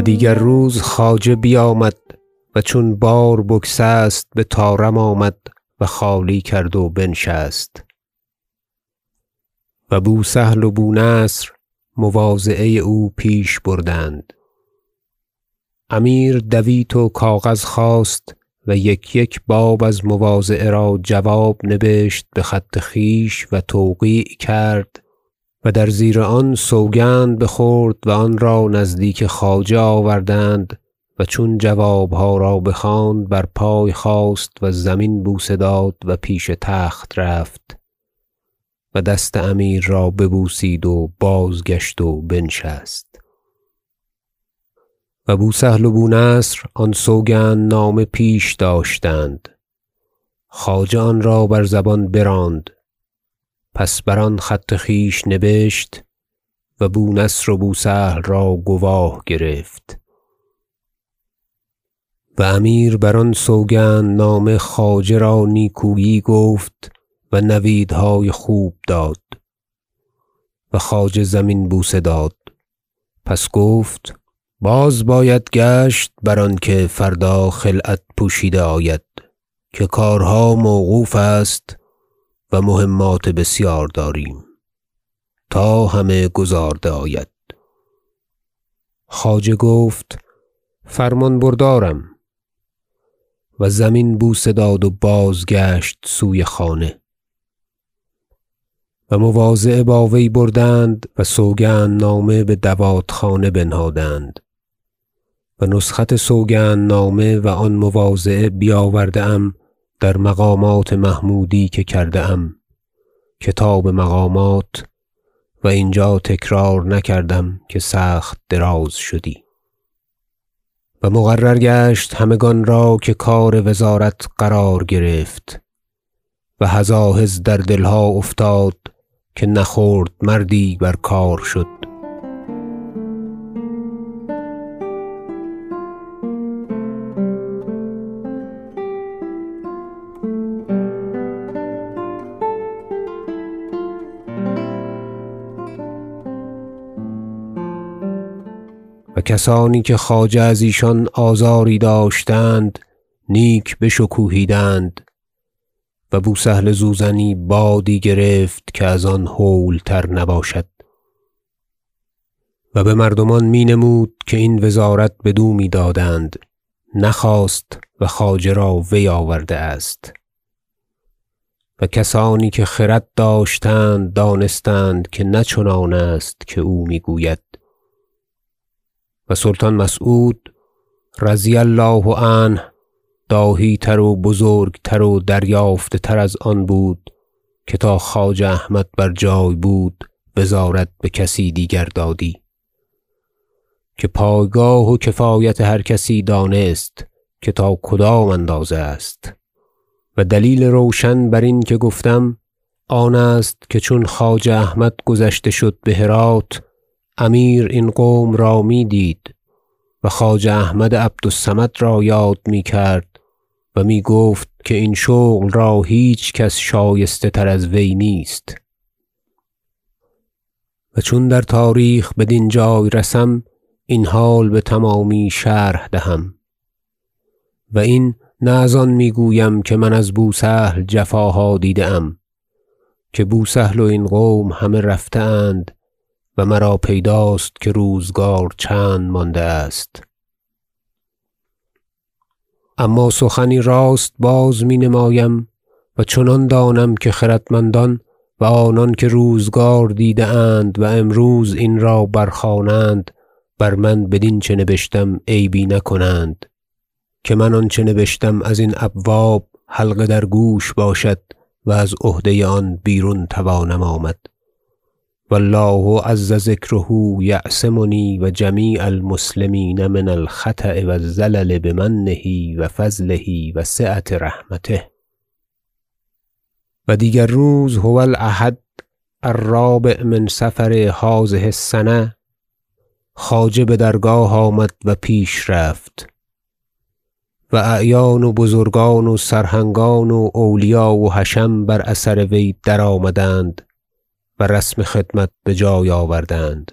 دیگر روز خواجه بیامد و چون بار بگسست بطارم آمد و خالی کرد و بنشست. و بو سهل و بو نصر مواضعه او پیش بردند. امیر دویت و کاغذ خواست و یک یک باب از مواضعه را جواب نبشت بخط خویش و توقیع کرد و در زیر آن سوگند بخورد و آن را نزدیک خواجه آوردند و چون جوابها را بخواند بر پای خاست و زمین بوسه داد و پیش تخت رفت و دست امیر را ببوسید و بازگشت و بنشست. و بو سهل و بو نصر آن سوگند نامه پیش داشتند. خواجه آن را بر زبان براند. پس بر آن خط خویش نبشت و بو نصر و بو سهل را گواه گرفت. و امیر بر آن سوگند نامه خواجه را نیکویی گفت و نویدهای خوب داد و خواجه زمین بوسه داد. پس گفت باز باید گشت بر آنکه فردا خلعت پوشیده آید که کارها موقوف است و مهمات بسیار داریم. تا همه گزارده آید. خواجه گفت فرمان بردارم. و زمین بوسه داد و بازگشت سوی خانه. و مواضعه با وی بردند و سوگند نامه بدوات خانه بنهادند. و نسخت سوگند نامه و آن مواضعه بیاورده ام در مقامات محمودی که کرده ام کتاب مقامات و اینجا تکرار نکردم که سخت دراز شدی. و مقرر گشت همگان را که کار وزارت قرار گرفت و هزاهز در دلها افتاد که نه خرد مردی بر کار شد. و کسانی که خواجه از ایشان آزاری داشتند نیک بشکوهیدند و بو سهل زوزنی بادی گرفت که از آن هول تر نباشد. و بمردمان می نمود که این وزارت بدو می‌دادند نخواست و خواجه را وی آورده است. و کسانی که خرد داشتند دانستند که نه چنان است که او می‌گوید. و سلطان مسعود رضی الله عنه داهی تر و بزرگتر و دریافته تر از آن بود که تا خواجه احمد بر جای بود وزارت بکسی دیگر دادی که پایگاه و کفایت هر کسی دانست که تا کدام اندازه است. و دلیل روشن بر این که گفتم آن است که چون خواجه احمد گذشته شد بهرات امیر این قوم را می‌دید و خواجه احمد عبد الصمد را یاد می‌کرد و می گفت که این شغل را هیچ کس شایسته تر از وی نیست. و چون در تاریخ بدین جای رسم این حال بتمامی شرح دهم. و این نه از آن می‌گویم که من از بو سهل جفاها دیده ام که بو سهل و این قوم همه رفته اند و مرا پیداست که روزگار چند مانده است. اما سخنی راست باز می نمایم و چنان دانم که خردمندان و آنان که روزگار دیده اند و امروز این را برخوانند بر من بدین چه نبشتم عیبی نکنند. که من آنچه نبشتم ازین ابواب حلقه در گوش باشد و از عهده آن بیرون توانم آمد. و الله عز ذکره یعصمنی و جمیع المسلمین من الخطأ و الزلل بمنه و فضله و رحمته. و دیگر روز هو الاحد الرابع من صفر هذه السنة. خواجه بدرگاه آمد و پیش رفت. و اعیان و بزرگان و سرهنگان و اولیا و حشم بر اثر وی درآمدند. و رسم خدمت بجای آوردند.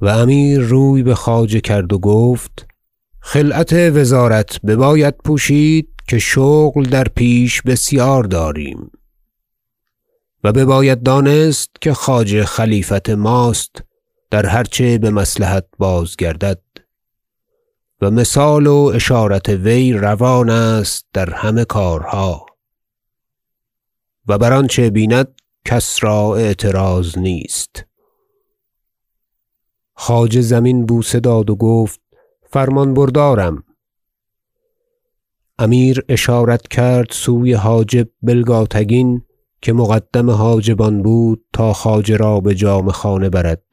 و امیر روی بخواجه کرد و گفت خلعت وزارت بباید پوشید که شغل در پیش بسیار داریم. و بباید دانست که خواجه خلیفت ماست در هر چه بمصلحت بازگردد. و مثال و اشارت وی روان است در همه کارها. و بر آنچه بیند کس را اعتراض نیست. خواجه زمین بوسه داد و گفت فرمان بردارم. امیر اشارت کرد سوی حاجب بلگاتگین که مقدم حاجبان بود تا خواجه را بجامه خانه برد.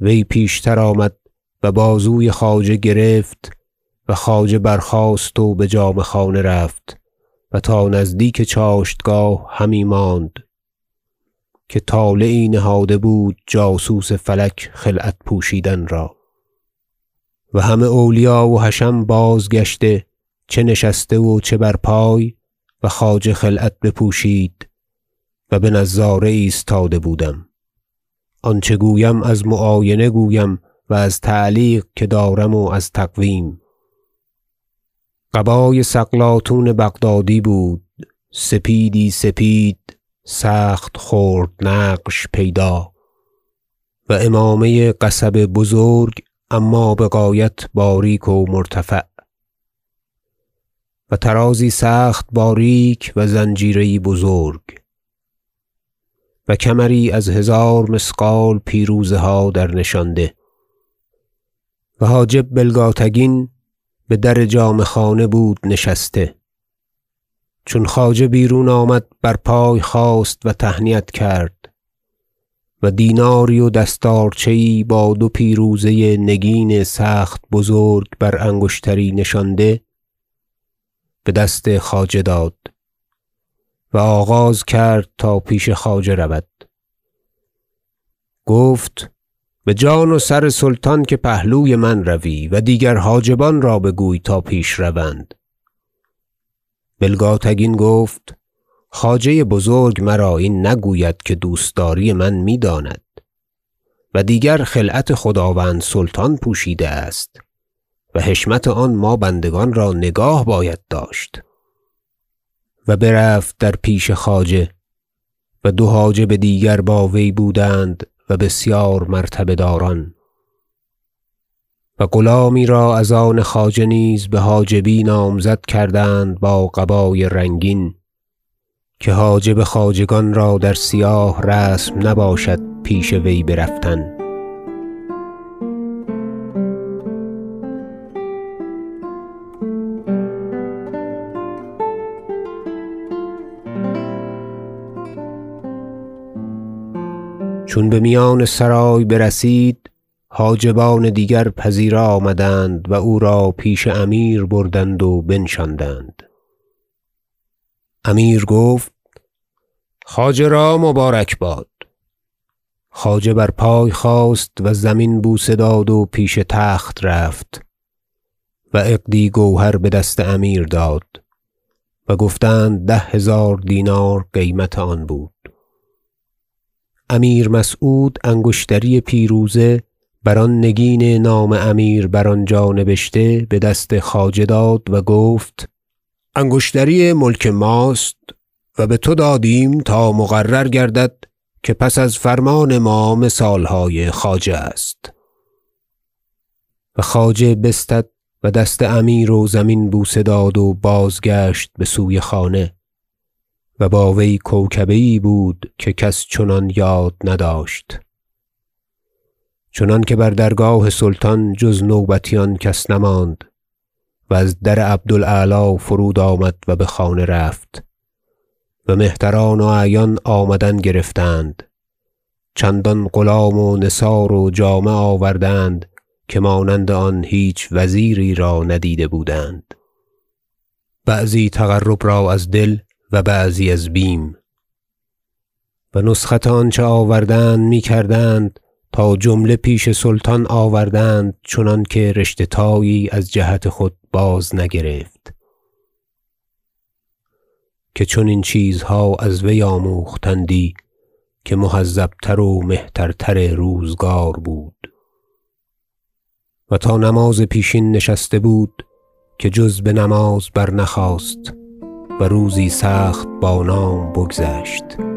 وی پیشتر آمد و بازوی خواجه گرفت و خواجه برخاست و بجامه خانه رفت و تا نزدیک چاشتگاه همی ماند. که طالعی نهاده بود جاسوس فلک خلعت پوشیدن را. و همه اولیا و حشم بازگشته چه نشسته و چه بر پای و خواجه خلعت بپوشید و بنظاره ایستاده بودم. آنچه گویم از معاینه گویم و از تعلیق که دارم و از تقویم. قبای سقلاطون بغدادی بود. سپیدی سپید سخت خرد نقش پیدا و عمامه قصب بزرگ اما بغایت باریک و مرتفع و طرازی سخت باریک و زنجیره بزرگ و کمری از هزار مثقال پیروزه ها در نشانده و حاجب بلگاتگین بدر جامه خانه بود نشسته چون خواجه بیرون آمد بر پای خاست و تهنیت کرد. و دیناری و دستارچه یی با دو پیروزه نگین سخت بزرگ بر انگشتری نشانده بدست خواجه داد و آغاز کرد تا پیش خواجه رود. گفت بجان و سر سلطان که پهلوی من روی و دیگر حاجبان را بگوی تا پیش روند. بلگاتگین گفت خواجه بزرگ مرا این نگوید که دوستداری من می‌داند و دیگر خلعت خداوند سلطان پوشیده است و حشمت آن ما بندگان را نگاه باید داشت. و برفت در پیش خواجه و دو حاجب دیگر با وی بودند و بسیار مرتبه داران و غلامی را از آن خواجه نیز بحاجبی نامزد کردند با قبای رنگین که حاجب خواجگان را در سیاه رسم نباشد پیش وی برفتن. چون بمیان سرای برسید حاجبان دیگر پذیره آمدند و او را پیش امیر بردند و بنشاندند. امیر گفت خواجه را مبارک باد. خواجه بر پای خاست و زمین بوسه داد و پیش تخت رفت و عقدی گوهر بدست امیر داد و گفتند ده هزار دینار قیمت آن بود. امیر مسعود انگشتری پیروزه بر آن نگین نام امیر بر آنجا نبشته بدست خواجه داد و گفت انگشتری ملک ماست و بتو دادیم تا مقرر گردد که پس از فرمان ما مثالهای خواجه است. و خواجه بستد و دست امیر و زمین بوسه داد و بازگشت بسوی خانه و با وی کوکبه بود که کس چنان یاد نداشت. چنانکه بر درگاه سلطان جز نوبتیان کس نماند و از در عبد الاعلی فرود آمد و بخانه رفت و مهتران و اعیان آمدن گرفتند. چندان غلام و نثار و جامه آوردند که مانند آن هیچ وزیری را ندیده بودند. بعضی تقرب را از دل و بعضی از بیم. و نسخت آنچه آوردند می‌کردند تا جمله پیش سلطان آوردند چنانکه رشته تایی از جهت خود بازنگرفت که چنین چیزها از وی آموختندی که مهذب تر و مهترتر روزگار بود. و تا نماز پیشین نشسته بود که جز بنماز برنخاست و روزی سخت با نام بگذشت.